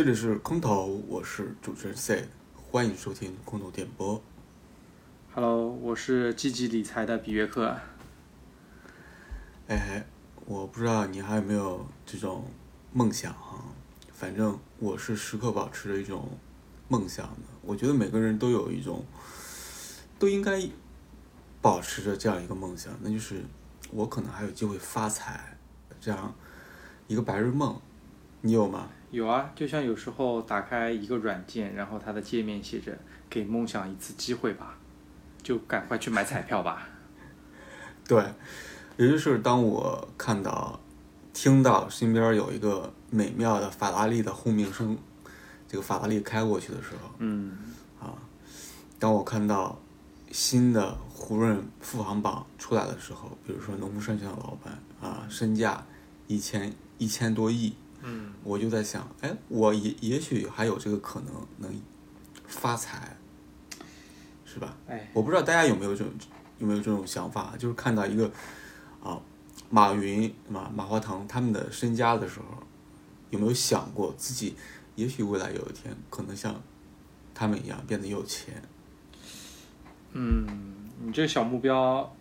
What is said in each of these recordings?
这里是空投，我是主持人 C，欢迎收听空投电波。Hello，我是积极理财的比约克。哎，我不知道你还有没有这种梦想哈，反正我是时刻保持着一种梦想的。我觉得每个人都有一种，都应该保持着这样一个梦想，那就是我可能还有机会发财，这样一个白日梦。你有吗？有啊，就像有时候打开一个软件，然后它的界面写着“给梦想一次机会吧”，就赶快去买彩票吧。对，也就是当我看到、听到身边有一个美妙的法拉利的轰鸣声，这个法拉利开过去的时候，嗯，啊，当我看到新的胡润富豪榜出来的时候，比如说农夫山泉的老板啊，身价一千一千多亿，嗯，我就在想，哎，我也也许还有这个可能能发财，是吧？哎，我不知道大家有没有这种有没有这种想法，就是看到一个啊，马云、马马化腾他们的身家的时候，有没有想过自己也许未来有一天可能像他们一样变得有钱？嗯，你这个小目标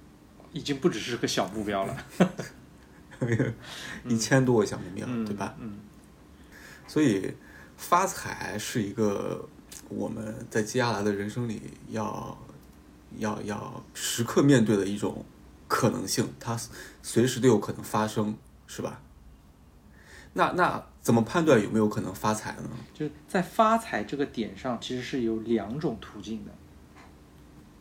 已经不只是个小目标了，一千多个小目标，嗯，对吧？嗯，所以发财是一个我们在接下来的人生里要要要时刻面对的一种可能性，它随时都有可能发生，是吧？那那怎么判断有没有可能发财呢？就是在发财这个点上，其实是有两种途径的，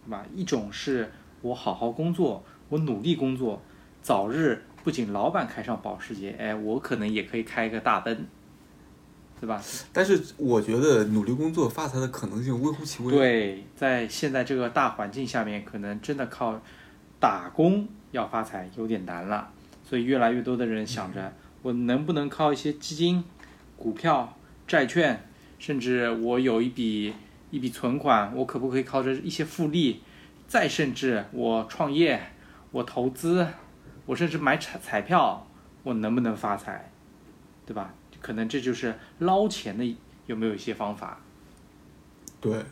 对吧？一种是我好好工作，我努力工作，早日不仅老板开上保时捷，哎，我可能也可以开一个大奔，对吧？但是我觉得努力工作发财的可能性微乎其微。，对，在现在这个大环境下面，可能真的靠打工要发财有点难了，所以越来越多的人想着，我能不能靠一些基金、股票、债券，甚至我有一笔一笔存款，我可不可以靠着一些复利，再甚至我创业，我投资，我甚至买彩彩票，我能不能发财，对吧？可能这就是捞钱的有没有一些方法？对，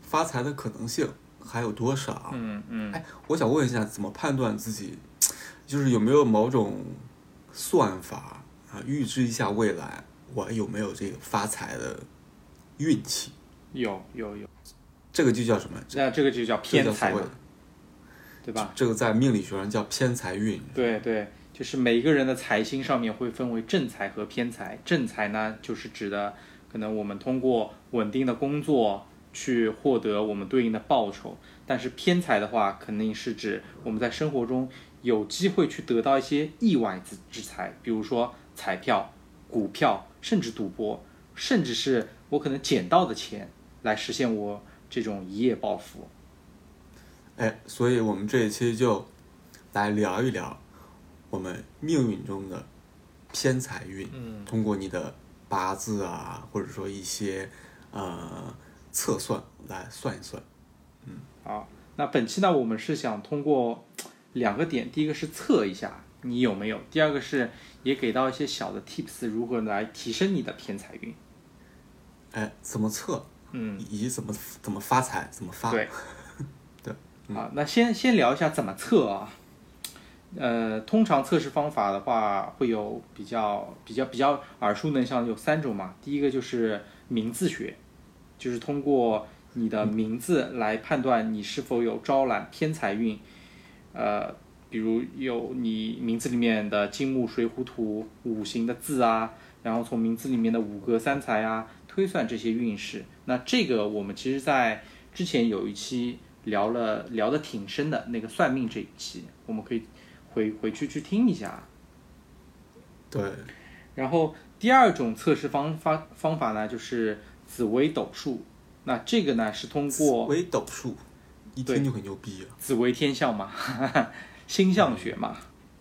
发财的可能性还有多少？嗯嗯。哎，我想问一下，怎么判断自己，就是有没有某种算法啊，预知一下未来我有没有这个发财的运气？有有有，这个就叫什么？那这个就叫这偏财嘛对吧？这个在命理学上叫偏财运。对对，就是每一个人的财星上面会分为正财和偏财。正财呢，就是指的可能我们通过稳定的工作去获得我们对应的报酬，但是偏财的话，肯定是指我们在生活中有机会去得到一些意外之之财，比如说彩票、股票，甚至赌博，甚至是我可能捡到的钱来实现我这种一夜暴富。哎，所以我们这一期就来聊一聊我们命运中的偏财运。嗯通过你的八字啊，或者说一些呃测算来算一算。嗯好，那本期呢，我们是想通过两个点，第一个是测一下你有没有，第二个是也给到一些小的 tips，如何来提升你的偏财运。哎，怎么测？嗯，以及怎么怎么发财，怎么发？对，啊，那先先聊一下怎么测啊。呃，通常测试方法的话，会有比较比较比较耳熟能详，有三种嘛。第一个就是名字学，就是通过你的名字来判断你是否有招揽偏财运。呃，比如有你名字里面的金木水火土五行的字啊，然后从名字里面的五格三才啊，推算这些运势。那这个我们其实在之前有一期聊了聊的挺深的那个算命这一期，我们可以回回去去听一下。对，然后第二种测试方法方法呢，就是紫微斗数。那这个呢是通过紫微斗数，一对听就很牛逼啊。紫微天象嘛，星象学嘛，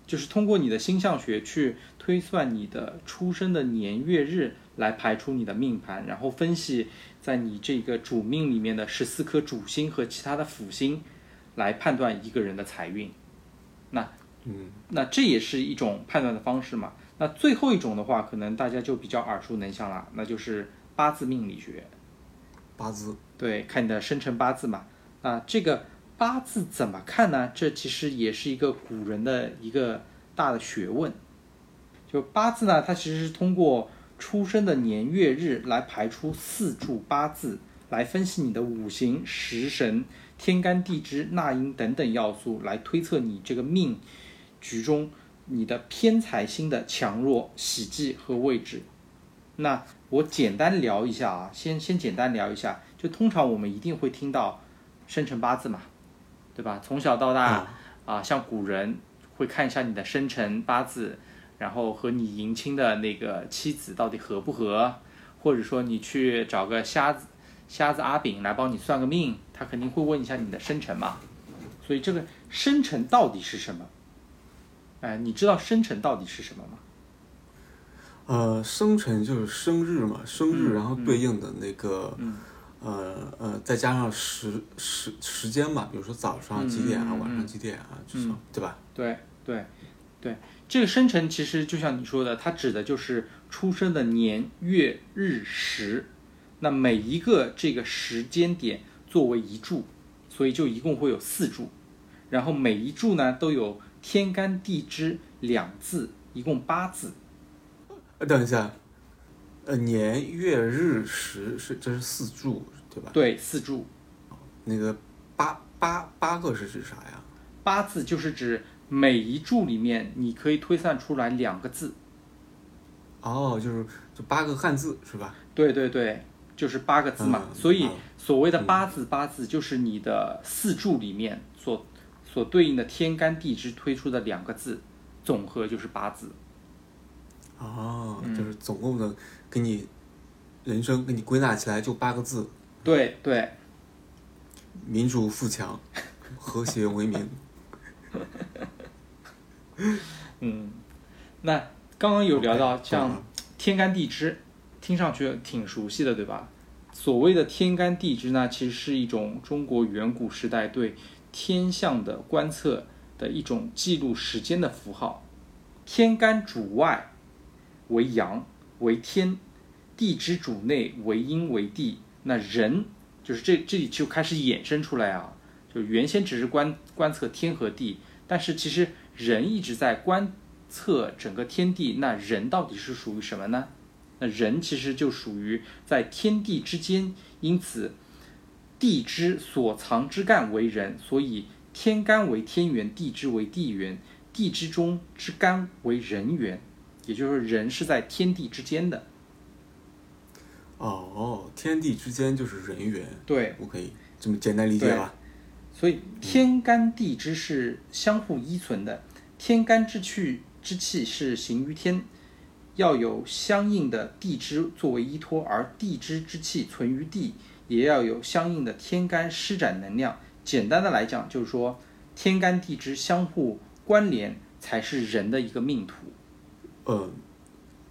就是通过你的星象学去推算你的出生的年月日，来排出你的命盘，然后分析在你这个主命里面的十四颗主星和其他的辅星，来判断一个人的财运。那嗯，那这也是一种判断的方式嘛。那最后一种的话，可能大家就比较耳熟能详了，那就是八字命理学。八字，对，看你的生辰八字嘛。那，这个八字怎么看呢？这其实也是一个古人的一个大的学问。就八字呢，它其实是通过出生的年月日来排出四柱八字，来分析你的五行、食神、天干地支、纳音等等要素，来推测你这个命局中你的偏财星的强弱、喜忌和位置。那我简单聊一下啊，先先简单聊一下，就通常我们一定会听到生辰八字嘛，对吧？从小到大啊，像古人会看一下你的生辰八字，然后和你迎亲的那个妻子到底合不合，或者说你去找个瞎子瞎子阿炳来帮你算个命，他肯定会问一下你的生辰嘛。所以这个生辰到底是什么？哎，你知道生辰到底是什么吗？呃，生辰就是生日嘛，生日，嗯然后对应的那个，嗯呃呃，再加上时时时间吧，比如说早上几点啊，晚上几点啊，这种，对吧？对对对，这个生辰其实就像你说的，它指的就是出生的年月日时，那每一个这个时间点作为一柱，所以就一共会有四柱，然后每一柱呢都有天干地支两字，一共八字。呃，等一下，呃，年月日时是这是四柱，对吧？对，四柱。那个八八八个是指啥呀？八字就是指每一柱里面你可以推算出来两个字。哦，就是就八个汉字是吧？对对对，就是八个字嘛。嗯所以嗯所谓的八字，八字就是你的四柱里面所所对应的天干地支推出的两个字，总和就是八字。哦，嗯就是总共的给你人生给你归纳起来就八个字：对对，民主富强，和谐为民。嗯，那刚刚有聊到像天干地支，听上去挺熟悉的，对吧？所谓的天干地支呢，其实是一种中国远古时代对天象的观测的一种记录时间的符号。天干主外为阳为天，地支主内为阴为地。那人就是这这里就开始衍生出来啊，就原先只是观观测天和地，但是其实人一直在观测整个天地。那人到底是属于什么呢？那人其实就属于在天地之间，因此地之所藏之干为人，所以天干为天元，地支为地元，地之中之干为人元，也就是说人是在天地之间的。哦，天地之间就是人缘，对，我可以这么简单理解吧？所以天干地支是相互依存的，天干之气之气是行于天，要有相应的地支作为依托，而地支之气存于地，也要有相应的天干施展能量。简单的来讲，就是说天干地支相互关联，才是人的一个命途。呃，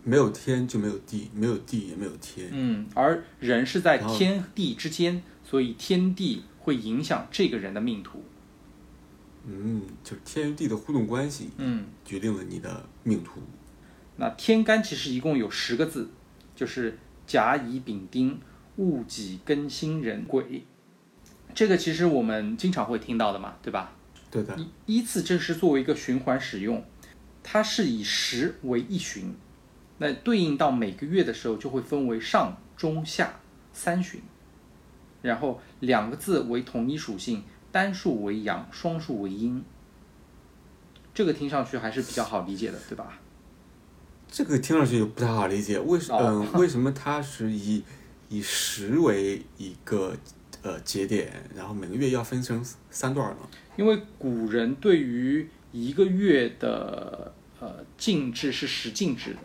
没有天就没有地，没有地也没有天。嗯，而人是在天地之间，所以天地会影响这个人的命途。嗯，就是天与地的互动关系嗯。决定了你的命途。那天干其实一共有十个字，就是甲乙丙丁戊己庚辛壬癸。这个其实我们经常会听到的嘛，对吧？对的，依依次这是作为一个循环使用，它是以十为一旬，那对应到每个月的时候就会分为上中下三旬，然后两个字为同一属性，单数为阳，双数为阴。这个听上去还是比较好理解的，对吧？这个听上去不太好理解，为什哦嗯、为什么它是以以十为一个呃节点，然后每个月要分成三段呢？因为古人对于一个月的呃进制是十进制的，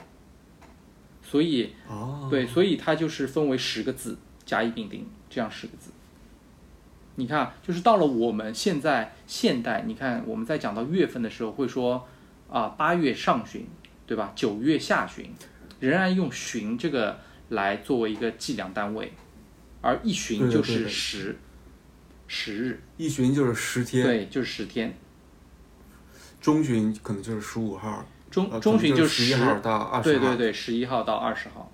所以哦，对，所以它就是分为十个字，甲乙丙丁这样十个字。你看，就是到了我们现在现代，你看我们在讲到月份的时候，会说啊八月上旬，对吧？九月下旬，仍然用旬这个来作为一个计量单位，而一旬就是十十日，一旬就是十天，对，就是十天。中旬可能就是十五号，中呃中旬就是十一号到二十号。对对对，十一号到二十号。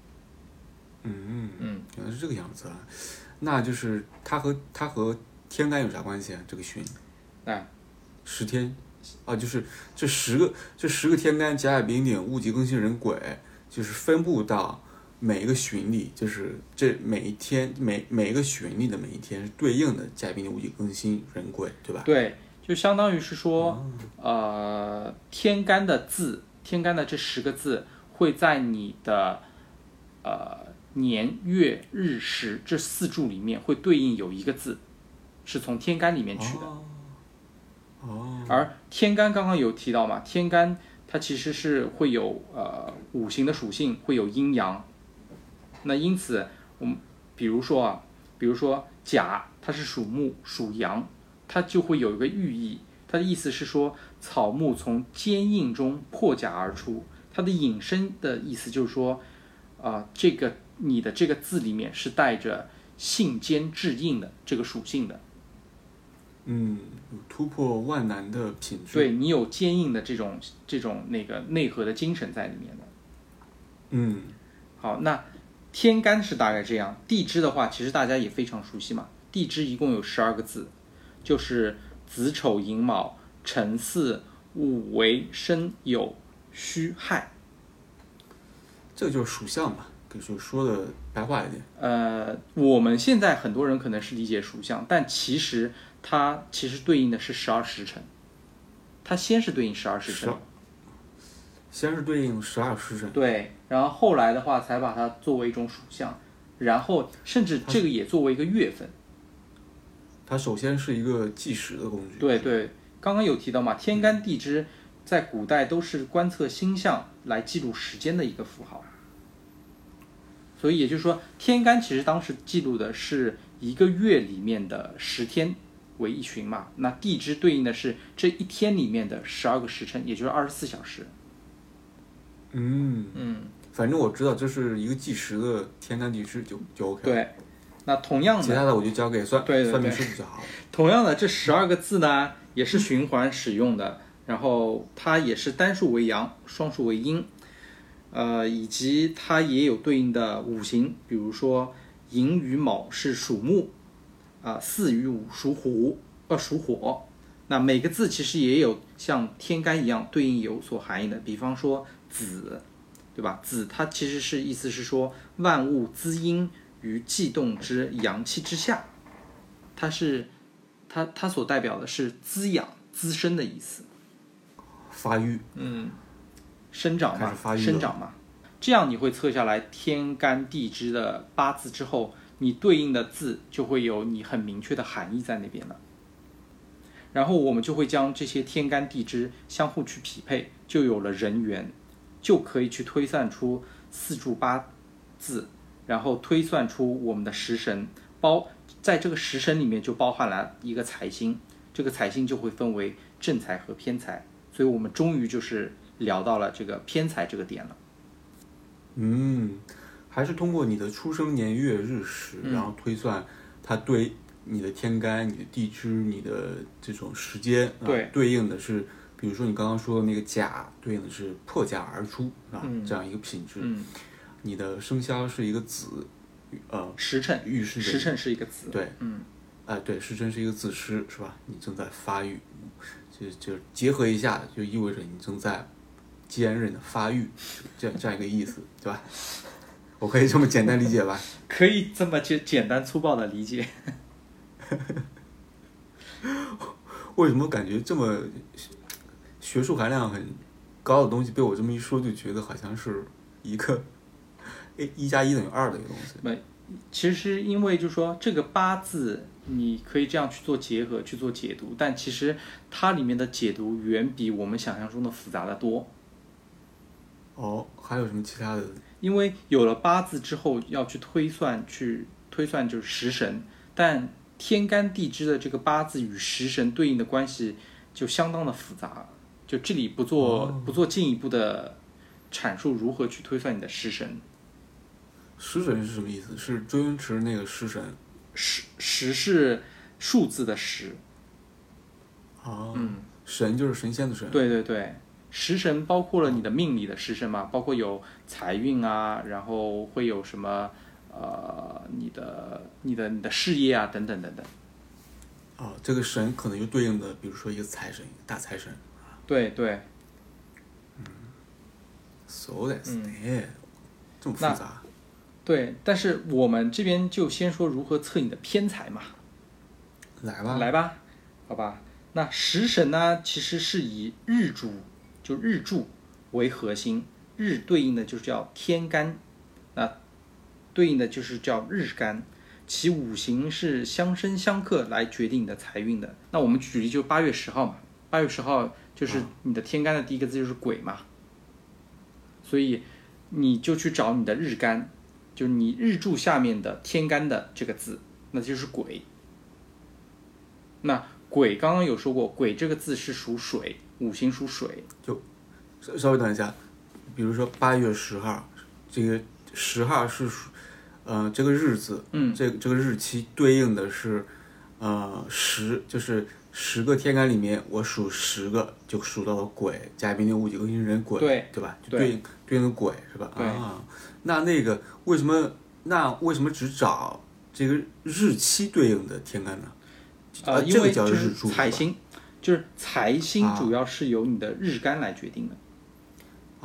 嗯嗯，原来是这个样子啊，那就是它和它和天干有啥关系啊？这个旬哎，十天。啊，就是这十个这十个天干甲乙丙丁戊己庚辛壬癸，就是分布到每一个旬里，就是这每一天每每一个旬里的每一天是对应的甲乙丙丁戊己庚辛壬癸，对吧？对，就相当于是说，呃，天干的字，天干的这十个字会在你的呃年月日时这四柱里面会对应有一个字，是从天干里面取的。哦，哦，而天干刚刚有提到嘛，天干它其实是会有呃五行的属性，会有阴阳。那因此，我们比如说啊，比如说甲，它是属木属阳，它就会有一个寓意，它的意思是说草木从坚硬中破甲而出。它的引申的意思就是说，啊、这个你的这个字里面是带着性坚志硬的这个属性的。嗯，有突破万难的品质。，对你有坚硬的这种这种那个内核的精神在里面的。嗯，好，那天干是大概这样，地支的话，其实大家也非常熟悉嘛。地支一共有十二个字，就是子丑寅卯辰巳午未申酉戌亥。这就是属相嘛，就是说的白话一点。呃，我们现在很多人可能是理解属相，但其实它其实对应的是十二时辰，它先是对应十二时辰，先是对应十二时辰。对，然后后来的话才把它作为一种属相，然后甚至这个也作为一个月份。它首先是一个计时的工具。对对，刚刚有提到嘛，天干地支在古代都是观测星象来记录时间的一个符号，所以也就是说，天干其实当时记录的是一个月里面的十天为一旬嘛，那地支对应的是这一天里面的十二个时辰，也就是二十四小时。嗯，嗯，反正我知道这是一个计时的天干地支就就 OK。，对。那同样的，其他的我就交给算对对算命师傅就好了。同样的，这十二个字呢，也是循环使用的，然后它也是单数为阳，双数为阴，呃，以及它也有对应的五行，比如说寅与卯是属木，啊、四与五属虎，呃，属火。那每个字其实也有像天干一样对应有所含义的，比方说子，对吧？子它其实是意思是说万物滋阴于悸动之阳气之下，它是它它所代表的是滋养、滋生的意思，发育，嗯，生长嘛生长嘛。这样你会测下来天干地支的八字之后，你对应的字就会有你很明确的含义在那边了。然后我们就会将这些天干地支相互去匹配，就有了人缘，就可以去推算出四柱八字，然后推算出我们的食神，包在这个食神里面就包含了一个财星，这个财星就会分为正财和偏财，所以我们终于就是聊到了这个偏财这个点了。嗯，还是通过你的出生年月日时，嗯然后推算它对你的天干、你的地支、你的这种时间，啊对对应的是，比如说你刚刚说的那个甲，对应的是破甲而出啊，嗯这样一个品质。嗯，你的生肖是一个子，呃，时辰，预示时辰是一个子，对，嗯，哎、对，时辰是一个子时，是吧？你正在发育，就就结合一下，就意味着你正在坚韧的发育，这样这样一个意思，对吧？我可以这么简单理解吧？可以这么简简单粗暴的理解。为什么感觉这么学术含量很高的东西，被我这么一说，就觉得好像是一个一一加一等于二的一个东西？其实因为就是说这个八字，你可以这样去做结合去做解读，但其实它里面的解读远比我们想象中的复杂的多。哦，还有什么其他的？因为有了八字之后，要去推算，去推算就是食神，但天干地支的这个八字与食神对应的关系就相当的复杂。就这里不做、哦不做进一步的阐述，如何去推算你的食神。食神是什么意思？是周星驰那个食神食食是数字的食，啊？嗯，神就是神仙的神。对对对，食神包括了你的命里的食神嘛，包括有财运啊，然后会有什么呃你的你的你的事业啊等等等等。哦，这个神可能就对应的，比如说一个财神，一个大财神。对对，So that's 嗯 it，这么复杂。对，但是我们这边就先说如何测你的偏财嘛。来吧，来吧，好吧。那食神呢，其实是以日主，就日柱为核心，日对应的就是叫天干，那对应的就是叫日干，其五行是相生相克来决定你的财运的。那我们举例就八月十号嘛，八月十号就是你的天干的第一个字就是癸嘛，所以你就去找你的日干，就是你日柱下面的天干的这个字，那就是癸。那癸刚刚有说过，癸这个字是属水，五行属水。稍稍微等一下，比如说八月十号，这个十号是属，呃，这个日子，嗯，这这个日期对应的是，呃，十，就是十个天干里面，我数十个就数到了癸，甲丙丁戊己庚辛壬癸，对对吧？就对对应对应的癸是吧？对啊，那那个为什么那为什么只找这个日期对应的天干呢？呃，啊这个因为就是叫日柱是吧财星，就是财星啊主要是由你的日干来决定的，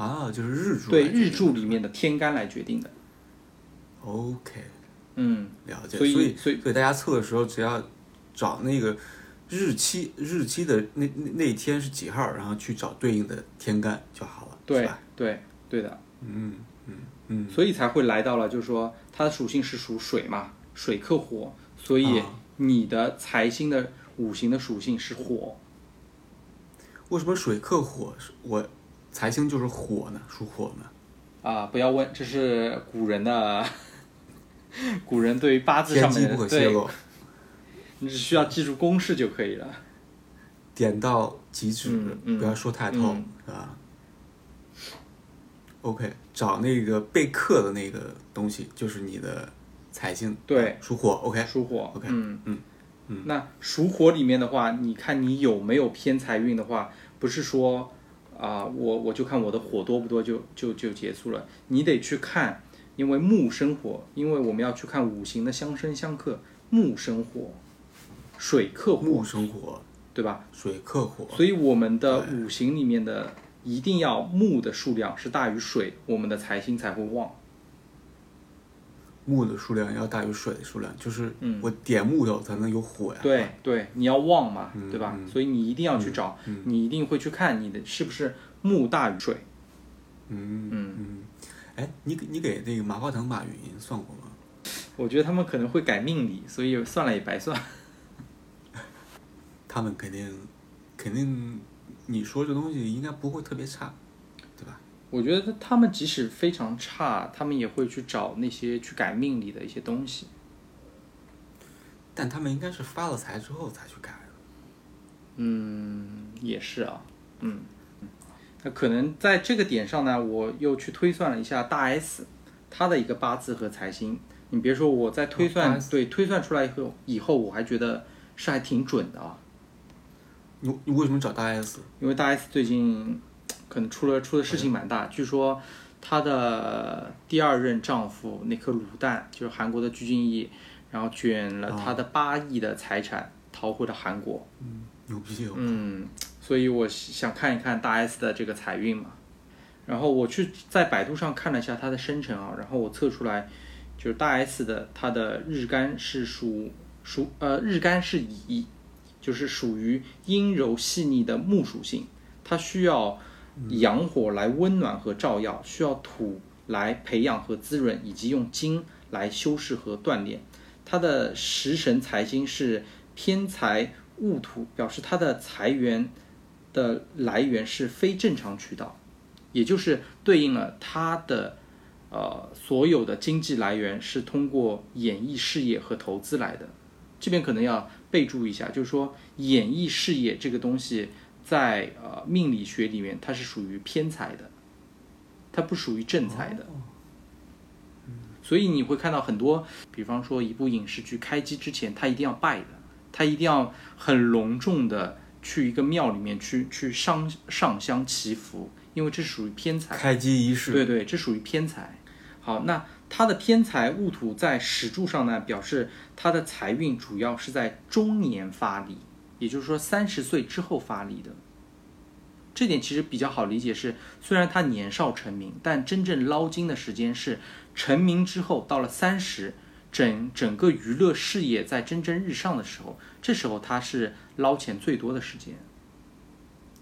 啊，就是日柱对日柱里面的天干来决定的。OK，嗯，了解。所以所以所以大家测的时候，只要找那个日期，日期的那那那一天是几号，然后去找对应的天干就好了，对吧？对对的，嗯嗯嗯，所以才会来到了，就是说它的属性是属水嘛，水克火，所以啊你的财星的五行的属性是火。为什么水克火？我财星就是火呢？属火呢？啊，不要问，这是古人的，古人对于八字上天机不可面的对，泄露，你只需要记住公式就可以了。点到即止，嗯嗯不要说太透，嗯是吧？OK，找那个被克的那个东西，就是你的财星，对属火。OK，属火 OK，嗯嗯嗯。那属火里面的话，你看你有没有偏财运的话，不是说啊、我我就看我的火多不多就就就结束了，你得去看，因为木生火，因为我们要去看五行的相生相克，木生火，水克木，生火，对吧？水克火，所以我们的五行里面的一定要木的数量是大于水，我们的财星才会旺。木的数量要大于水的数量，就是嗯我点木头才能有火呀。对对，你要旺嘛，嗯对吧？嗯所以你一定要去找，嗯你一定会去看你的是不是木大于水。嗯嗯嗯，哎，你给你给那个马化腾、马云算过吗？我觉得他们可能会改命理，所以算了也白算。他们肯定肯定，你说这东西应该不会特别差？我觉得他们即使非常差，他们也会去找那些去改命理的一些东西。但他们应该是发了财之后才去改的。嗯，也是啊，嗯，那可能在这个点上呢，我又去推算了一下大 S 他的一个八字和财星。你别说，我在推算，哦对推算出来以后，以后我还觉得是还挺准的啊。你你为什么找大 S？因为大 S 最近可能出了出的事情蛮大，据说她的第二任丈夫那颗卤蛋就是韩国的鞠婧祎，然后卷了她的八亿的财产逃回了韩国。嗯牛逼哦！嗯，所以我想看一看大 S 的这个财运嘛。然后我去在百度上看了一下她的生辰啊，然后我测出来，就是大 S 的她的日干是属属呃日干是乙，就是属于阴柔细腻的木属性，它需要阳火来温暖和照耀，需要土来培养和滋润，以及用金来修饰和锻炼。它的食神财星是偏财戊土，表示它的财源的来源是非正常渠道，也就是对应了它的呃所有的经济来源是通过演艺事业和投资来的。这边可能要备注一下，就是说演艺事业这个东西在呃命理学里面它是属于偏财的，它不属于正财的。所以你会看到很多，比方说一部影视剧开机之前，它一定要拜的，它一定要很隆重的去一个庙里面去去上上香祈福，因为这属于偏财。开机仪式，对对，这属于偏财。好，那它的偏财戊土在史柱上呢，表示它的财运主要是在中年发力，也就是说三十岁之后发力的。这点其实比较好理解，是虽然他年少成名，但真正捞金的时间是成名之后，到了三十，整整个娱乐事业在蒸蒸日上的时候，这时候他是捞钱最多的时间。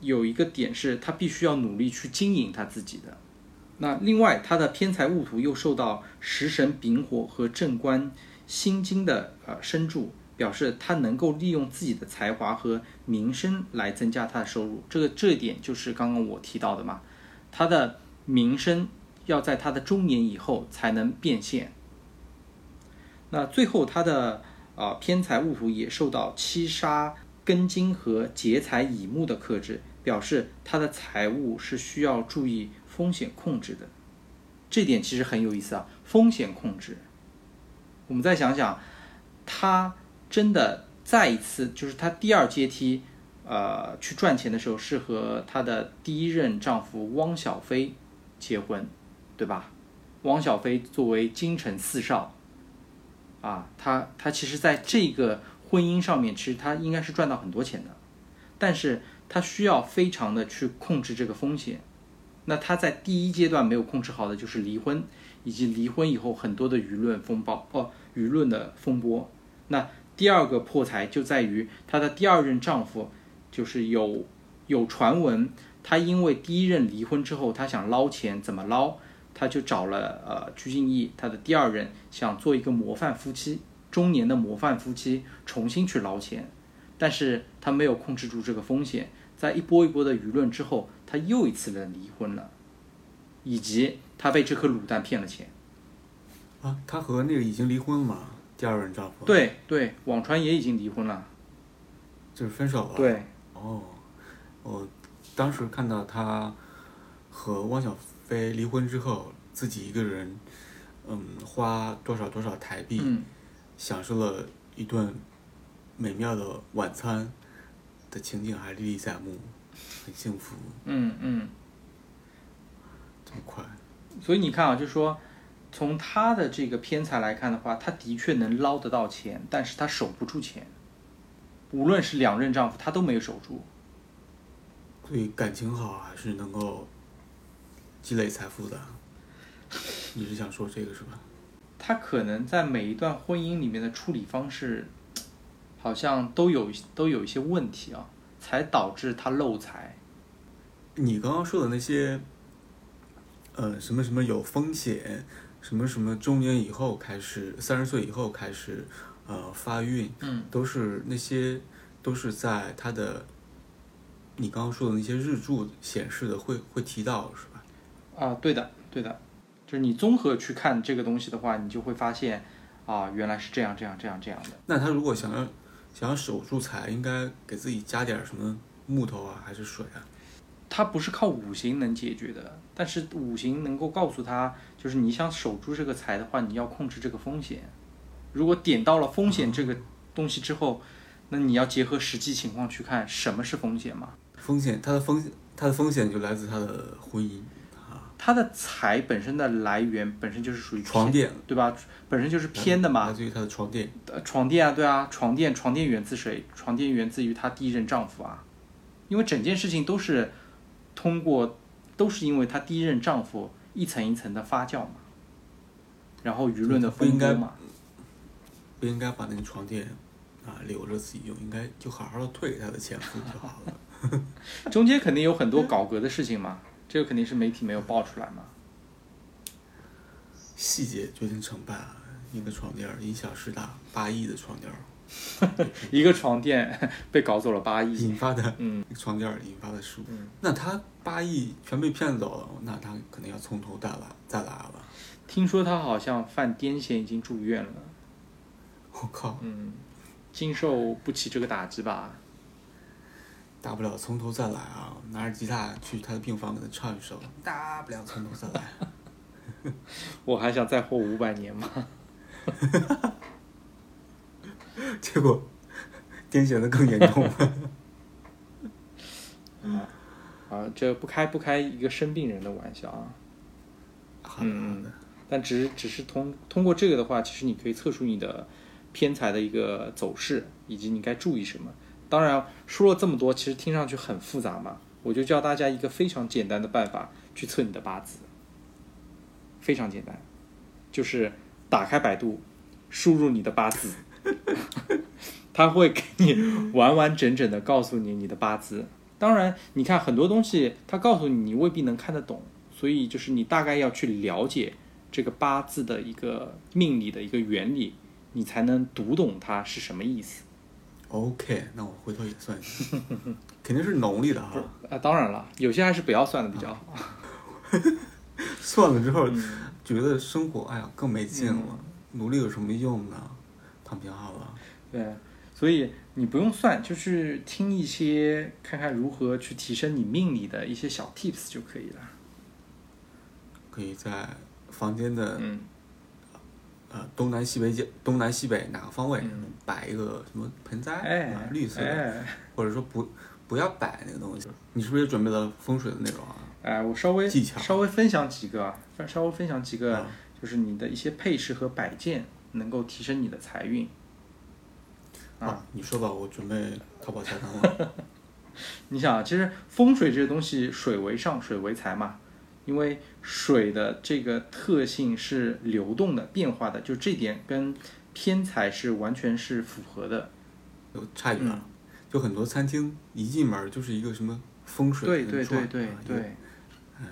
有一个点是他必须要努力去经营他自己的。那另外，他的偏财戊土又受到食神丙火和正官辛金的呃生助。表示他能够利用自己的才华和名声来增加他的收入，这个这一点就是刚刚我提到的嘛，他的名声要在他的中年以后才能变现。那最后他的啊偏财戊土也受到七杀庚金和劫财乙木的克制，表示他的财务是需要注意风险控制的。这点其实很有意思啊，风险控制。我们再想想，他。真的再一次，就是她第二阶梯，呃，去赚钱的时候是和她的第一任丈夫汪小菲结婚，对吧？汪小菲作为京城四少，啊，他他其实在这个婚姻上面，其实他应该是赚到很多钱的，但是他需要非常的去控制这个风险。那他在第一阶段没有控制好的就是离婚，以及离婚以后很多的舆论风暴，哦，舆论的风波，那。第二个破财就在于她的第二任丈夫，就是有有传闻，她因为第一任离婚之后，她想捞钱，怎么捞？她就找了呃鞠婧祎，她的第二任，想做一个模范夫妻，中年的模范夫妻，重新去捞钱，但是她没有控制住这个风险，在一波一波的舆论之后，她又一次的离婚了，以及她被这颗卤蛋骗了钱。啊，她和那个已经离婚了吗？第二任丈夫对对，网传也已经离婚了，就是分手了。对，哦，我当时看到他和汪小菲离婚之后，自己一个人，嗯，花多少多少台币，享受了一顿美妙的晚餐的情景还历历在目，很幸福。嗯嗯，这么快，所以你看啊，就说。从他的这个偏财来看的话，他的确能捞得到钱，但是他守不住钱。无论是两任丈夫，他都没有守住。对感情好还是能够积累财富的。你是想说这个是吧？他可能在每一段婚姻里面的处理方式，好像都有都有一些问题啊，才导致他漏财。你刚刚说的那些，呃，什么什么有风险？什么什么中年以后开始，三十岁以后开始，呃，发运，嗯，都是那些，都是在他的，你刚刚说的那些日柱显示的，会会提到是吧？啊，对的，对的，就是你综合去看这个东西的话，你就会发现，啊，原来是这样这样这样这样的。那他如果想要想要守住财，应该给自己加点什么木头啊，还是水啊？他不是靠五行能解决的，但是五行能够告诉他，就是你想守住这个财的话，你要控制这个风险。如果点到了风险这个东西之后，那你要结合实际情况去看什么是风险嘛？风险，它的风险，它的风险就来自他的婚姻啊。他的财本身的来源本身就是属于床垫，对吧？本身就是偏的嘛。来自于他的床垫。呃，床垫啊，对啊，床垫，床垫源自谁？床垫源自于她第一任丈夫啊，因为整件事情都是。通过都是因为她第一任丈夫一层一层的发酵嘛，然后舆论的风波嘛，不应该把那个床垫啊留着自己用，应该就好好的退给他的前夫就好了。中间肯定有很多搞革的事情嘛，这个肯定是媒体没有爆出来嘛。细节决定成败，一个床垫因小失大，八亿的床垫。一个床垫被搞走了八亿，引发的嗯床垫引发的事故，那他八亿全被骗走了，那他可能要从头再来再来了。听说他好像犯癫痫，已经住院了。我靠，嗯，经受不起这个打击吧？大不了从头再来啊！拿着吉他去他的病房给他唱一首，大不了从头再来。我还想再活五百年吗？结果，癫痫的更严重了。啊，这不开不开一个生病人的玩笑啊。嗯的，但只是只是通通过这个的话，其实你可以测出你的偏财的一个走势，以及你该注意什么。当然说了这么多，其实听上去很复杂嘛，我就教大家一个非常简单的办法去测你的八字，非常简单，就是打开百度，输入你的八字，它会给你完完整整的告诉你你的八字。当然，你看很多东西，他告诉你你未必能看得懂，所以就是你大概要去了解这个八字的一个命理的一个原理，你才能读懂它是什么意思。OK，那我回头也算一下，肯定是农历的哈。啊，当然了，有些还是不要算的比较好。算了之后，嗯觉得生活哎呀更没劲了，努力有什么用呢？躺平好了。对，所以你不用算，就是听一些看看如何去提升你命理的一些小 tips 就可以了。可以在房间的嗯呃东南西北角、东南西北哪个方位嗯摆一个什么盆栽，哎啊，绿色的，哎或者说不不要摆那个东西。你是不是也准备了风水的内容啊？哎，我稍微技巧稍微分享几个稍微分享几个啊，就是你的一些配饰和摆件能够提升你的财运。啊，啊，你说吧，我准备淘宝下单了。你想啊，其实风水这个东西，水为上，水为财嘛。因为水的这个特性是流动的、变化的，就这点跟偏财是完全是符合的。有差一句啊，嗯就很多餐厅一进门就是一个什么风水对对对对对，哎，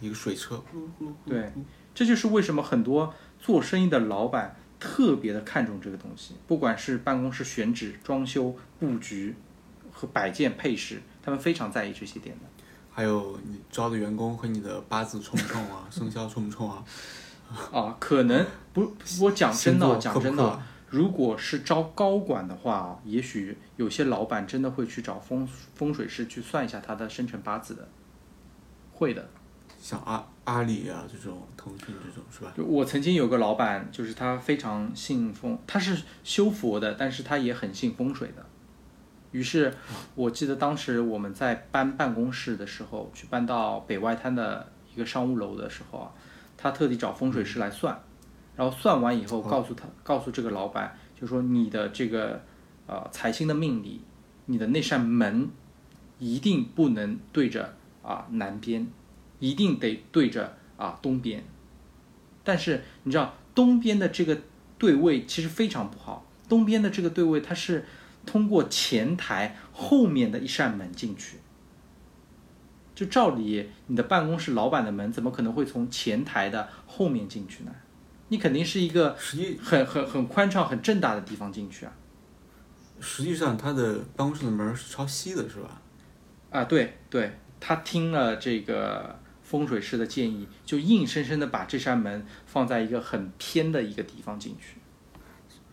一个水车，对这就是为什么很多做生意的老板特别的看重这个东西，不管是办公室选址、装修、布局和摆件配饰，他们非常在意这些点的。还有你招的员工和你的八字冲不冲啊，生肖冲不冲啊？啊，可能不，我讲真的讲真的如果是招高管的话，也许有些老板真的会去找风风水师去算一下他的生辰八字的，会的。像阿阿里啊这种，腾讯这种是吧？就我曾经有个老板，就是他非常信风，他是修佛的，但是他也很信风水的。于是，我记得当时我们在搬办公室的时候，去搬到北外滩的一个商务楼的时候啊，他特地找风水师来算，然后算完以后告诉他，告诉这个老板，就说你的这个呃财星的命理，你的那扇门一定不能对着啊南边，一定得对着啊东边。但是你知道东边的这个对位其实非常不好，东边的这个对位它是通过前台后面的一扇门进去。就照理，你的办公室老板的门怎么可能会从前台的后面进去呢？你肯定是一个实际很很很宽敞、很正大的地方进去啊！实际上他的办公室的门是朝西的，是吧？啊，对对，他听了这个风水师的建议，就硬生生的把这扇门放在一个很偏的一个地方进去。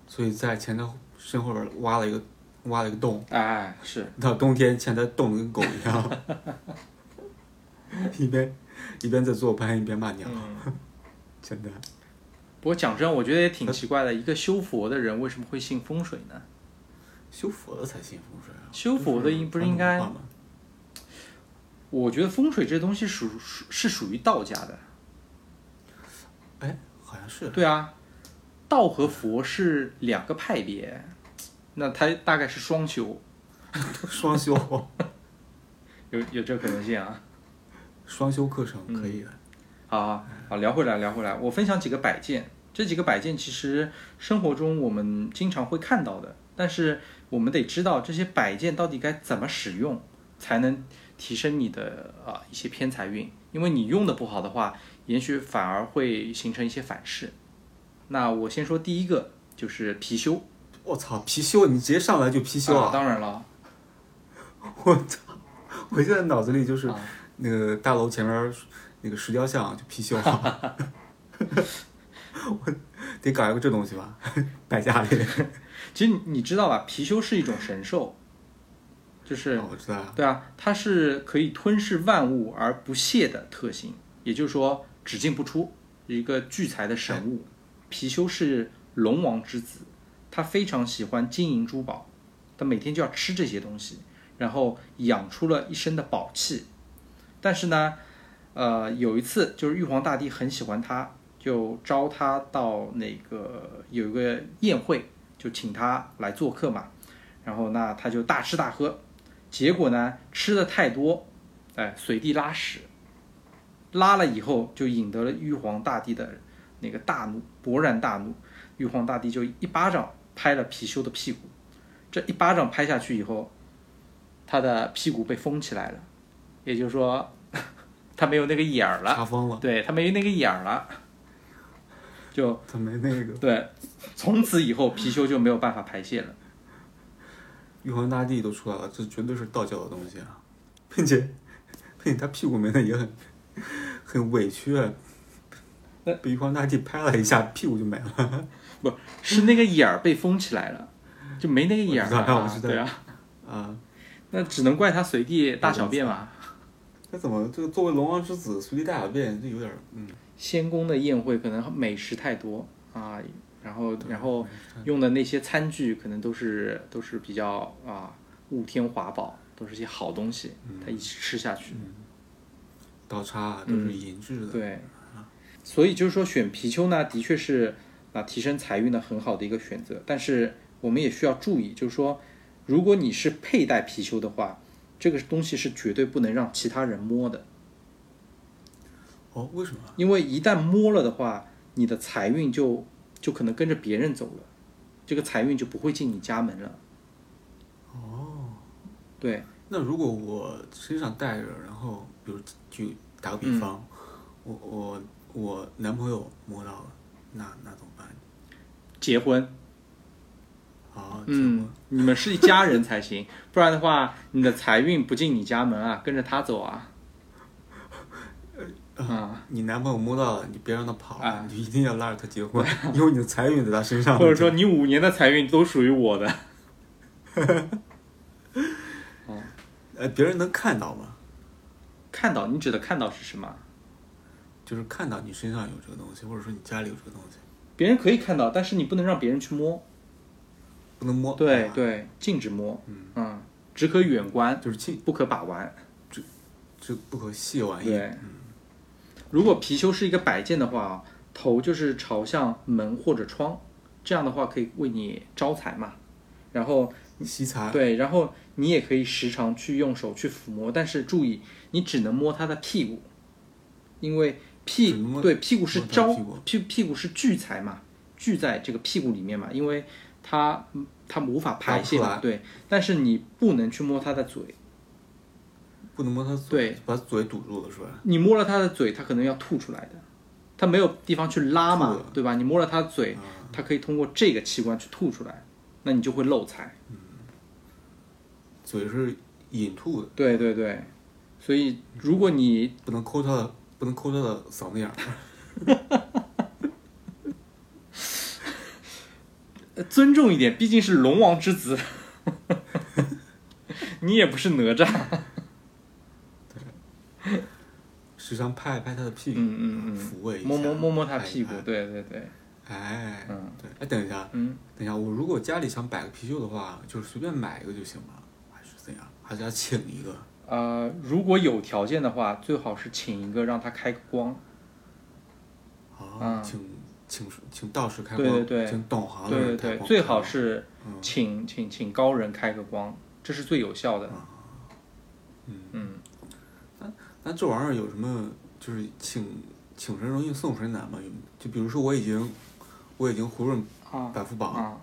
所以在前台身后边挖了一个挖了一个洞，哎，是，到冬天前台冻得跟狗一样，一边一边在做盘一边骂娘，嗯。真的不过讲真，我觉得也挺奇怪的，一个修佛的人为什么会信风水呢？修佛的才信风水啊，修佛的应不是应该我觉得风水这东西属属是属于道家的。哎，好像是，对啊，道和佛是两个派别，那它大概是双修，双修，有有这可能性啊。双修课程可以的。好好好，聊回来聊回来，我分享几个摆件。这几个摆件其实生活中我们经常会看到的，但是我们得知道这些摆件到底该怎么使用，才能提升你的啊、一些偏财运。因为你用的不好的话，也许反而会形成一些反噬。那我先说第一个，就是貔貅。我操，貔貅，你直接上来就貔貅啊啊！当然了，我操，我现在脑子里就是啊那个大楼前面那个石雕像，就貔貅啊。我得搞一个这东西吧，摆家里。其实你你知道吧，貔貅是一种神兽，就是哦我知道啊，对啊，它是可以吞噬万物而不泄的特性，也就是说只进不出，一个聚财的神物。貔貅是龙王之子，他非常喜欢金银珠宝，他每天就要吃这些东西，然后养出了一身的宝气。但是呢，呃，有一次就是玉皇大帝很喜欢他，就招他到那个有一个宴会，就请他来做客嘛。然后那他就大吃大喝，结果呢吃的太多，哎，随地拉屎，拉了以后就引得了玉皇大帝的那个大怒，勃然大怒。玉皇大帝就一巴掌拍了貔貅的屁股，这一巴掌拍下去以后，他的屁股被封起来了，也就是说，他没有那个眼儿了，查封了，对他没那个眼儿了，就他没那个。对，从此以后貔貅就没有办法排泄了。玉皇大帝都出来了，这绝对是道教的东西啊，并且，并且他屁股没了也很很委屈啊，被玉皇大帝拍了一下，屁股就没了。不是那个眼儿被封起来了，就没那个眼儿了啊对啊，啊，那只能怪他随地大小便嘛。那怎么这个作为龙王之子随地大小便，这有点嗯，仙宫的宴会可能美食太多啊，然后然后用的那些餐具可能都是都是比较啊物天华宝，都是些好东西，他一起吃下去。刀叉啊都是银制的，对，所以就是说选貔貅呢，的确是啊提升财运的很好的一个选择。但是我们也需要注意，就是说，如果你是佩戴貔貅的话，这个东西是绝对不能让其他人摸的，哦，为什么？因为一旦摸了的话，你的财运就就可能跟着别人走了，这个财运就不会进你家门了。哦，对，那如果我身上带着，然后比如就打个比嗯方，我我我男朋友摸到了，那那怎么办？结婚，啊，结嗯婚，你们是一家人才行，不然的话，你的财运不进你家门啊，跟着他走啊。啊，你男朋友摸到了，你别让他跑，啊你就一定要拉着他结婚，因为你的财运在他身上。或者说你五年的财运都属于我的。呃，别人能看到吗？看到，你指的看到是什么？就是看到你身上有这个东西，或者说你家里有这个东西，别人可以看到，但是你不能让别人去摸。不能摸。啊，对对，禁止摸。嗯只可远观，就是近，不可把玩。这不可亵玩焉。对，如果貔貅是一个摆件的话啊，头就是朝向门或者窗，这样的话可以为你招财嘛。然后吸财。对，然后你也可以时常去用手去抚摸，但是注意，你只能摸它的屁股，因为屁对屁股是招屁股屁屁股是聚财嘛，聚在这个屁股里面嘛，因为它它无法排泄嘛，对，但是你不能去摸它的嘴，不能摸他嘴，对，把嘴堵住了是吧？你摸了他的嘴，他可能要吐出来的，他没有地方去拉嘛，对吧？你摸了他的嘴，啊它可以通过这个器官去吐出来，那你就会漏财。嘴是引吐的，对对对，所以如果你不能抠他的，不能抠他的嗓子眼儿。呃 尊重一点，毕竟是龙王之子，你也不是哪吒。时常拍一拍他的屁股，嗯嗯嗯。抚慰一下，摸摸摸摸他屁股对对对，哎，嗯。对，哎，等一下，嗯，等一下，我如果家里想摆个貔貅的话，就是随便买一个就行了，还是怎样？还是要请一个？呃，如果有条件的话，最好是请一个让他开个光，啊，嗯。请请请道士开光，对对请懂行的对对人开光，对最好是嗯。请请请高人开个光，这是最有效的。嗯。嗯那这玩意儿有什么？就是请请神容易送神难吗？就比如说我已经我已经胡润啊百富榜啊，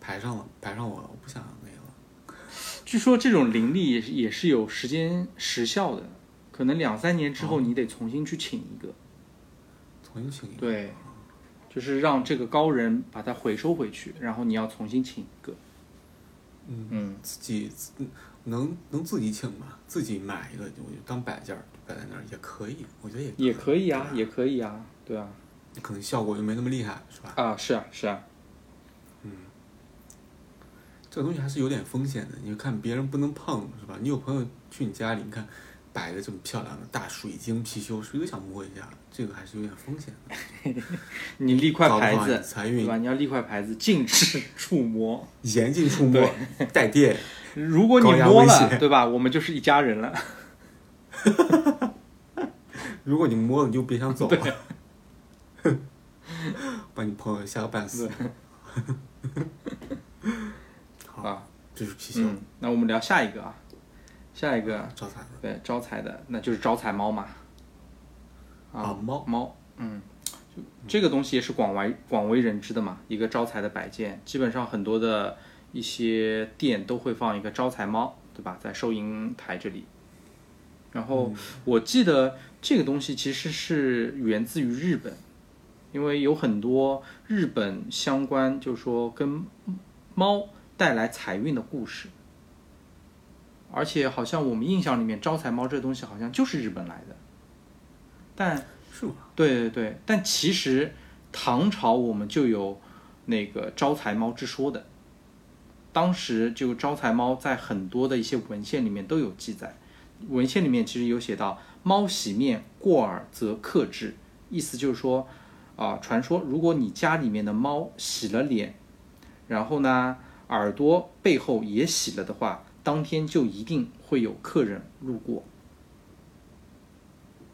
排上了，排上我了，我不想那个了。据说这种灵力也是也是有时间时效的，可能两三年之后你得重新去请一个。重新请一个。对，就是让这个高人把它回收回去，然后你要重新请一个。嗯嗯，自己自能能自己请吗，自己买一个，我就当摆件儿摆在那儿也可以，我觉得也也可以啊，也可以啊，对啊，可能效果就没那么厉害，是吧？啊是啊是啊，嗯这个东西还是有点风险的，你看别人不能碰，是吧？你有朋友去你家里，你看摆的这么漂亮的大水晶貔貅，谁都想摸一下，这个还是有点风险的。你立块牌子，财运对吧？你要立块牌子，禁止触摸。严禁触摸，带电。如果你摸了，对吧？我们就是一家人了。如果你摸了，你就别想走了，把你朋友吓个半死。好，啊，这是貔貅，嗯，那我们聊下一个啊，下一个。招财的。对招财的，那就是招财猫嘛。啊，猫。猫，嗯，就这个东西也是广为广为人知的嘛，一个招财的摆件，基本上很多的一些店都会放一个招财猫，对吧？在收银台这里。然后我记得这个东西其实是源自于日本，因为有很多日本相关，就是说跟猫带来财运的故事。而且好像我们印象里面，招财猫这东西好像就是日本来的，但是吗？对对对，但其实唐朝我们就有那个招财猫之说的，当时就招财猫在很多的一些文献里面都有记载，文献里面其实有写到猫洗面过耳则克制，意思就是说啊、传说如果你家里面的猫洗了脸，然后呢耳朵背后也洗了的话，当天就一定会有客人路过。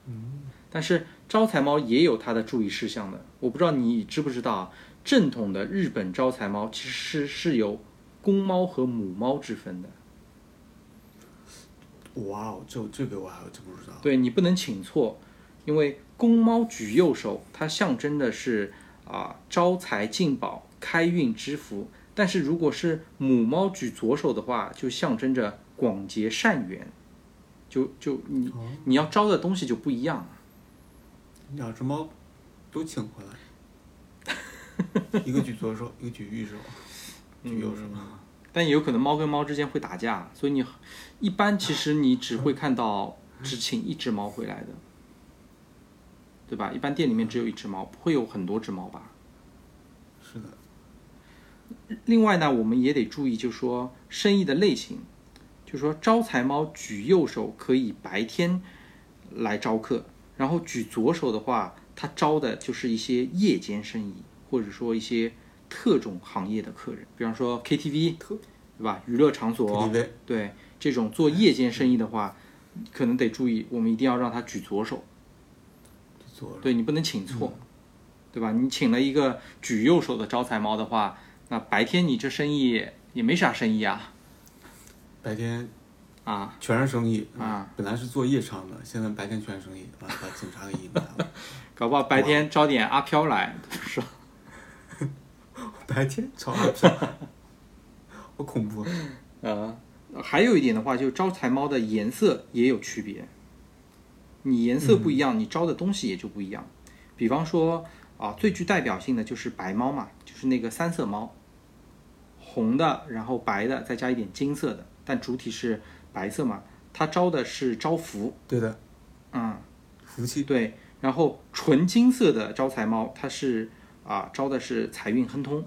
嗯但是招财猫也有它的注意事项的，我不知道你知不知道啊？正统的日本招财猫其实是是有公猫和母猫之分的，哇哦，这这个我还真不知道。对你不能请错，因为公猫举右手，它象征的是啊招财进宝、开运之福；但是如果是母猫举左手的话，就象征着广结善缘，就就你你要招的东西就不一样。两只猫都请回来，一个举左手，一个举右手，举右手。但也有可能猫跟猫之间会打架，所以你一般其实你只会看到只请一只猫回来的，对吧？一般店里面只有一只猫，不会有很多只猫吧？是的，另外呢，我们也得注意，就是说生意的类型，就是说招财猫举右手可以白天来招客，然后举左手的话，它招的就是一些夜间生意，或者说一些特种行业的客人，比方说 KTV，对吧？娱乐场所，对这种做夜间生意的话，可能得注意，我们一定要让他举左手。对你不能请错，对吧？你请了一个举右手的招财猫的话，那白天你这生意也没啥生意啊，白天啊，全是生意啊！本来是做夜场的，现在白天全是生意，完了把警察给引来了。搞不好白天招点阿飘来，是吧？白天炒阿飘，好恐怖！呃，还有一点的话，就招财猫的颜色也有区别，你颜色不一样，你招的东西也就不一样。比方说啊，最具代表性的就是白猫嘛，就是那个三色猫，红的，然后白的，再加一点金色的，但主体是白色嘛，它招的是招福，对的，嗯，福气。对。然后纯金色的招财猫，它是啊招的是财运亨通，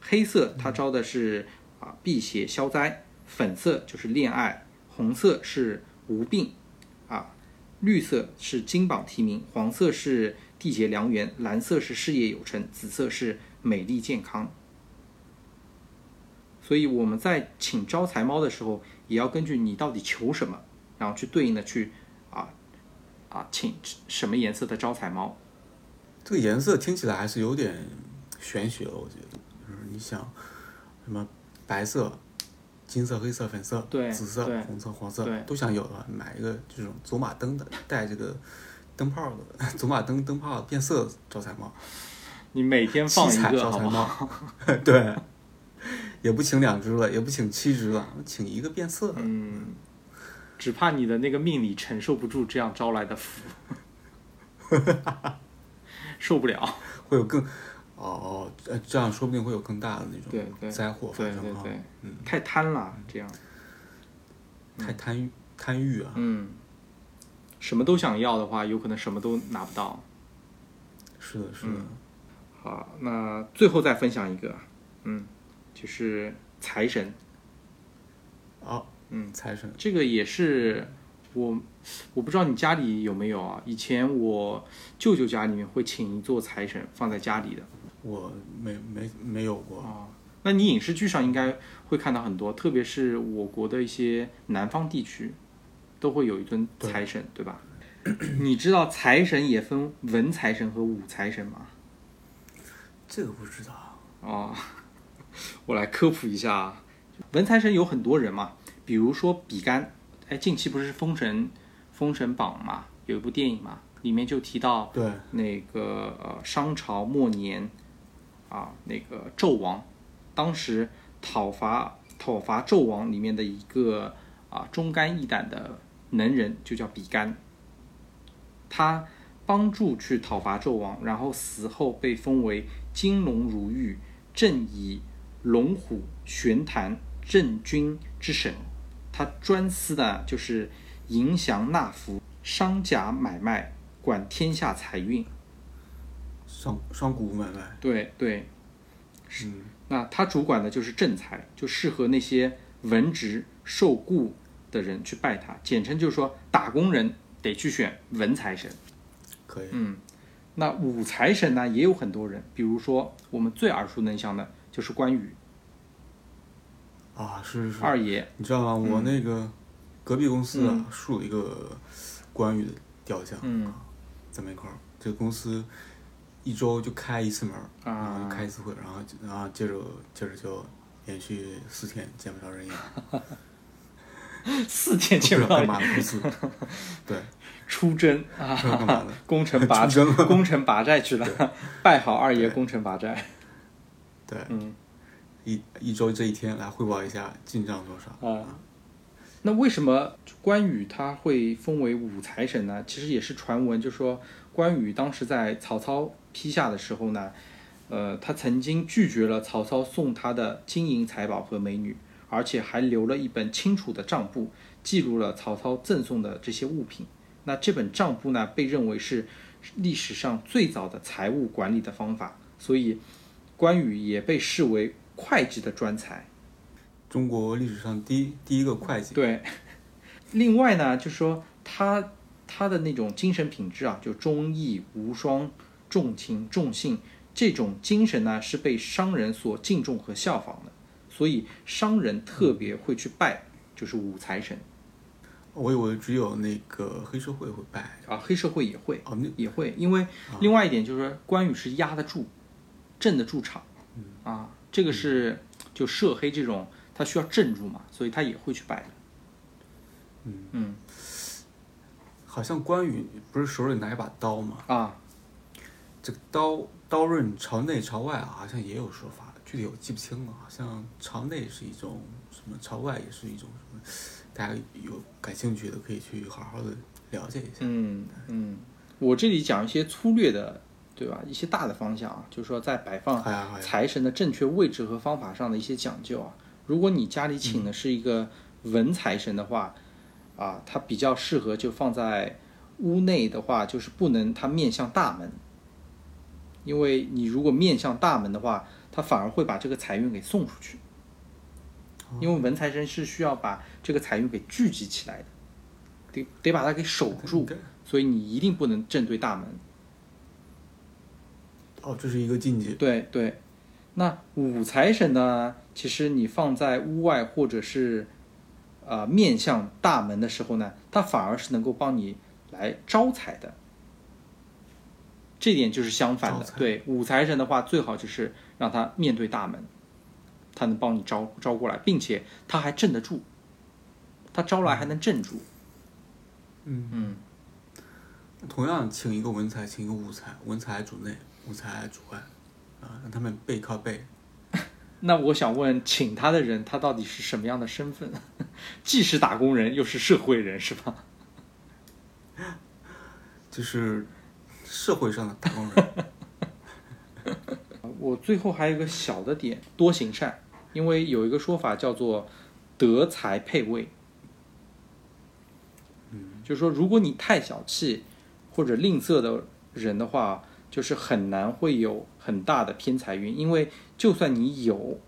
黑色它招的是啊辟邪消灾，粉色就是恋爱，红色是无病，啊，绿色是金榜题名，黄色是缔结良缘，蓝色是事业有成，紫色是美丽健康。所以我们在请招财猫的时候，也要根据你到底求什么，然后去对应的去啊啊请什么颜色的招财猫。这个颜色听起来还是有点玄学了，我觉得，你想什么白色、金色、黑色、粉色、对紫色、红色、黄色都想有的话，买一个这种走马灯的，带这个灯泡的 走马灯灯泡变色招财猫，你每天放一个，招财？猫，对，也不请两只了，也不请七只了，请一个变色的，嗯，只怕你的那个命里承受不住这样招来的福，受不了。会有更哦，呃，这样说不定会有更大的那对对种灾祸发生哈，对对对，嗯，太贪了，这样，太贪欲贪欲啊，嗯，什么都想要的话，有可能什么都拿不到。是的，是的，好，那最后再分享一个，嗯，就是财神，哦，嗯，财神，这个也是我，我不知道你家里有没有啊？以前我舅舅家里面会请一座财神放在家里的我没没没有过，啊。那你影视剧上应该会看到很多，特别是我国的一些南方地区，都会有一尊财神，对吧？你知道财神也分文财神和武财神吗？这个不知道。哦，我来科普一下啊，文财神有很多人嘛，比如说比干，哎，近期不是《封神封神榜》嘛，有一部电影嘛，里面就提到对，那个呃商朝末年啊，那个纣王，当时讨伐讨伐纣王里面的一个啊忠肝义胆的能人，就叫比干。他帮助去讨伐纣王，然后死后被封为金龙如玉，镇以龙虎玄坛镇军之神。他专司的就是迎降纳福、商贾买卖，管天下财运。商商贾买卖。对对，嗯，那他主管的就是正财，就适合那些文职受雇的人去拜他。简称就是说，打工人得去选文财神。可以。嗯，那武财神呢也有很多人，比如说我们最耳熟能详的就是关羽啊，是是是。二爷。你知道吗？我嗯那个隔壁公司啊嗯，竖了一个关羽的雕像，嗯在门口。这个公司一周就开一次门儿，然后开一次会，然后就然后接着接着就连续四天见不着人影，四天见不到人 嘛的公司。对，出征啊的，攻城拔出征攻城拔寨去了，拜好二爷攻城拔寨。对，嗯一一周这一天来汇报一下进账多少。啊，那为什么关羽他会封为武财神呢？其实也是传闻，就说关羽当时在曹操批下的时候呢，呃，他曾经拒绝了曹操送他的金银财宝和美女，而且还留了一本清楚的账簿，记录了曹操赠送的这些物品。那这本账簿呢，被认为是历史上最早的财务管理的方法，所以关羽也被视为会计的专才。中国历史上第一第一个会计，对，另外呢，就是说他他的那种精神品质啊，就忠义无双、重情重信这种精神呢，是被商人所敬重和效仿的，所以商人特别会去拜，就是武财神我以为只有那个黑社会会拜。啊，黑社会也会哦，那也会，因为另外一点就是说，关羽是压得住、镇得住场，啊，这个是就涉黑这种，他需要镇住嘛，所以他也会去拜的。嗯嗯好像关羽不是手里拿一把刀吗？啊，这个刀刀刃朝内朝外啊，好像也有说法，具体我记不清了。好像朝内是一种什么，朝外也是一种什么，大家有感兴趣的可以去好好的了解一下。嗯嗯，我这里讲一些粗略的，对吧？一些大的方向啊，就是说在摆放财神的正确位置和方法上的一些讲究啊。如果你家里请的是一个文财神的话，啊，它比较适合就放在屋内的话，就是不能它面向大门，因为你如果面向大门的话，它反而会把这个财运给送出去。因为文财神是需要把这个财运给聚集起来的，得得把它给守住。所以你一定不能正对大门。哦，这是一个禁忌。对对，那武财神呢？其实你放在屋外或者是呃面向大门的时候呢，它反而是能够帮你来招财的。这点就是相反的对武财神的话，最好就是让他面对大门，他能帮你招招过来，并且他还镇得住，他招来还能镇住。嗯，嗯，同样请一个文才，请一个武才，文才主内，武才主外，啊，让他们背靠背。那我想问，请他的人他到底是什么样的身份？既是打工人，又是社会人，是吧？就是社会上的打工人。我最后还有一个小的点，多行善，因为有一个说法叫做德才配位。嗯，就是说，如果你太小气或者吝啬的人的话，就是很难会有很大的偏财运，因为就算你有，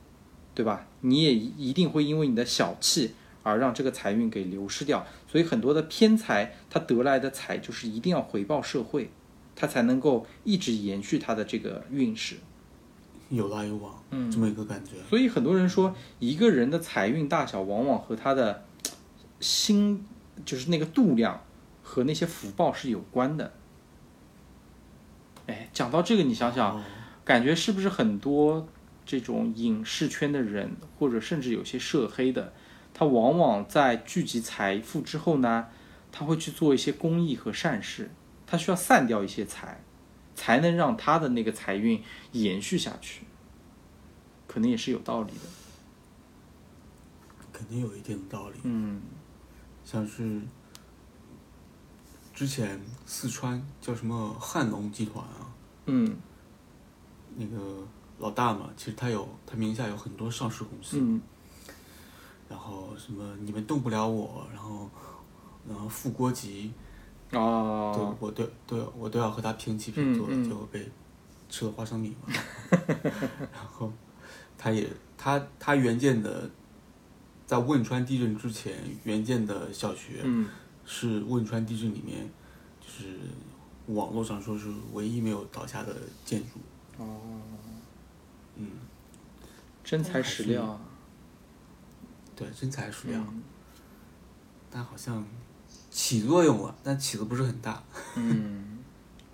对吧？你也一定会因为你的小气而让这个财运给流失掉。所以很多的偏财，他得来的财就是一定要回报社会，他才能够一直延续他的这个运势。有来有往，嗯这么一个感觉。所以很多人说，一个人的财运大小，往往和他的心，就是那个度量和那些福报是有关的。哎，讲到这个，你想想，哦感觉是不是很多这种影视圈的人，或者甚至有些涉黑的，他往往在聚集财富之后呢，他会去做一些公益和善事，他需要散掉一些财，才能让他的那个财运延续下去，可能也是有道理的。肯定有一定的道理。嗯。像是之前四川叫什么汉龙集团啊，嗯。那个老大嘛，其实他有他名下有很多上市公司，嗯。然后什么你们动不了我，然后然后副国级，对哦，我都都要我都要和他平起平坐，嗯嗯结果被吃了花生米嘛。然后他也他他原建的，在汶川地震之前，原建的小学嗯是汶川地震里面，就是网络上说是唯一没有倒下的建筑。哦，嗯，真材实料啊。对，真材实料，嗯但好像起作用了，但起的不是很大。嗯，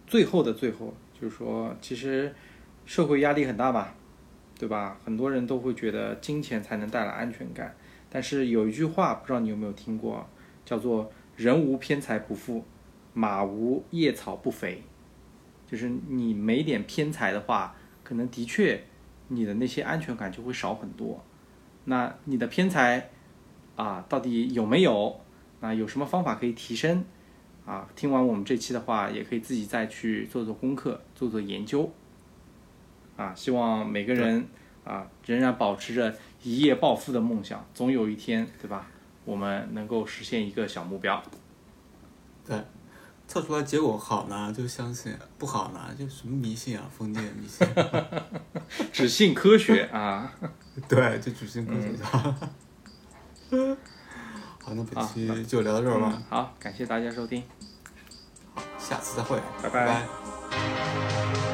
最后的最后，就是说，其实社会压力很大吧，对吧？很多人都会觉得金钱才能带来安全感，但是有一句话，不知道你有没有听过，叫做“人无偏财不富，马无夜草不肥”，就是你没点偏财的话，可能的确你的那些安全感就会少很多。那你的偏财啊，到底有没有？那有什么方法可以提升？啊，听完我们这期的话，也可以自己再去做做功课，做做研究。啊，希望每个人啊仍然保持着一夜暴富的梦想，总有一天，对吧？我们能够实现一个小目标。对，测出来结果好呢就相信，不好呢就什么迷信啊，封建迷信。只信科学啊！对，就只信科学家。好，那本期就聊到这儿吧，嗯好，感谢大家收听。下次再会，拜拜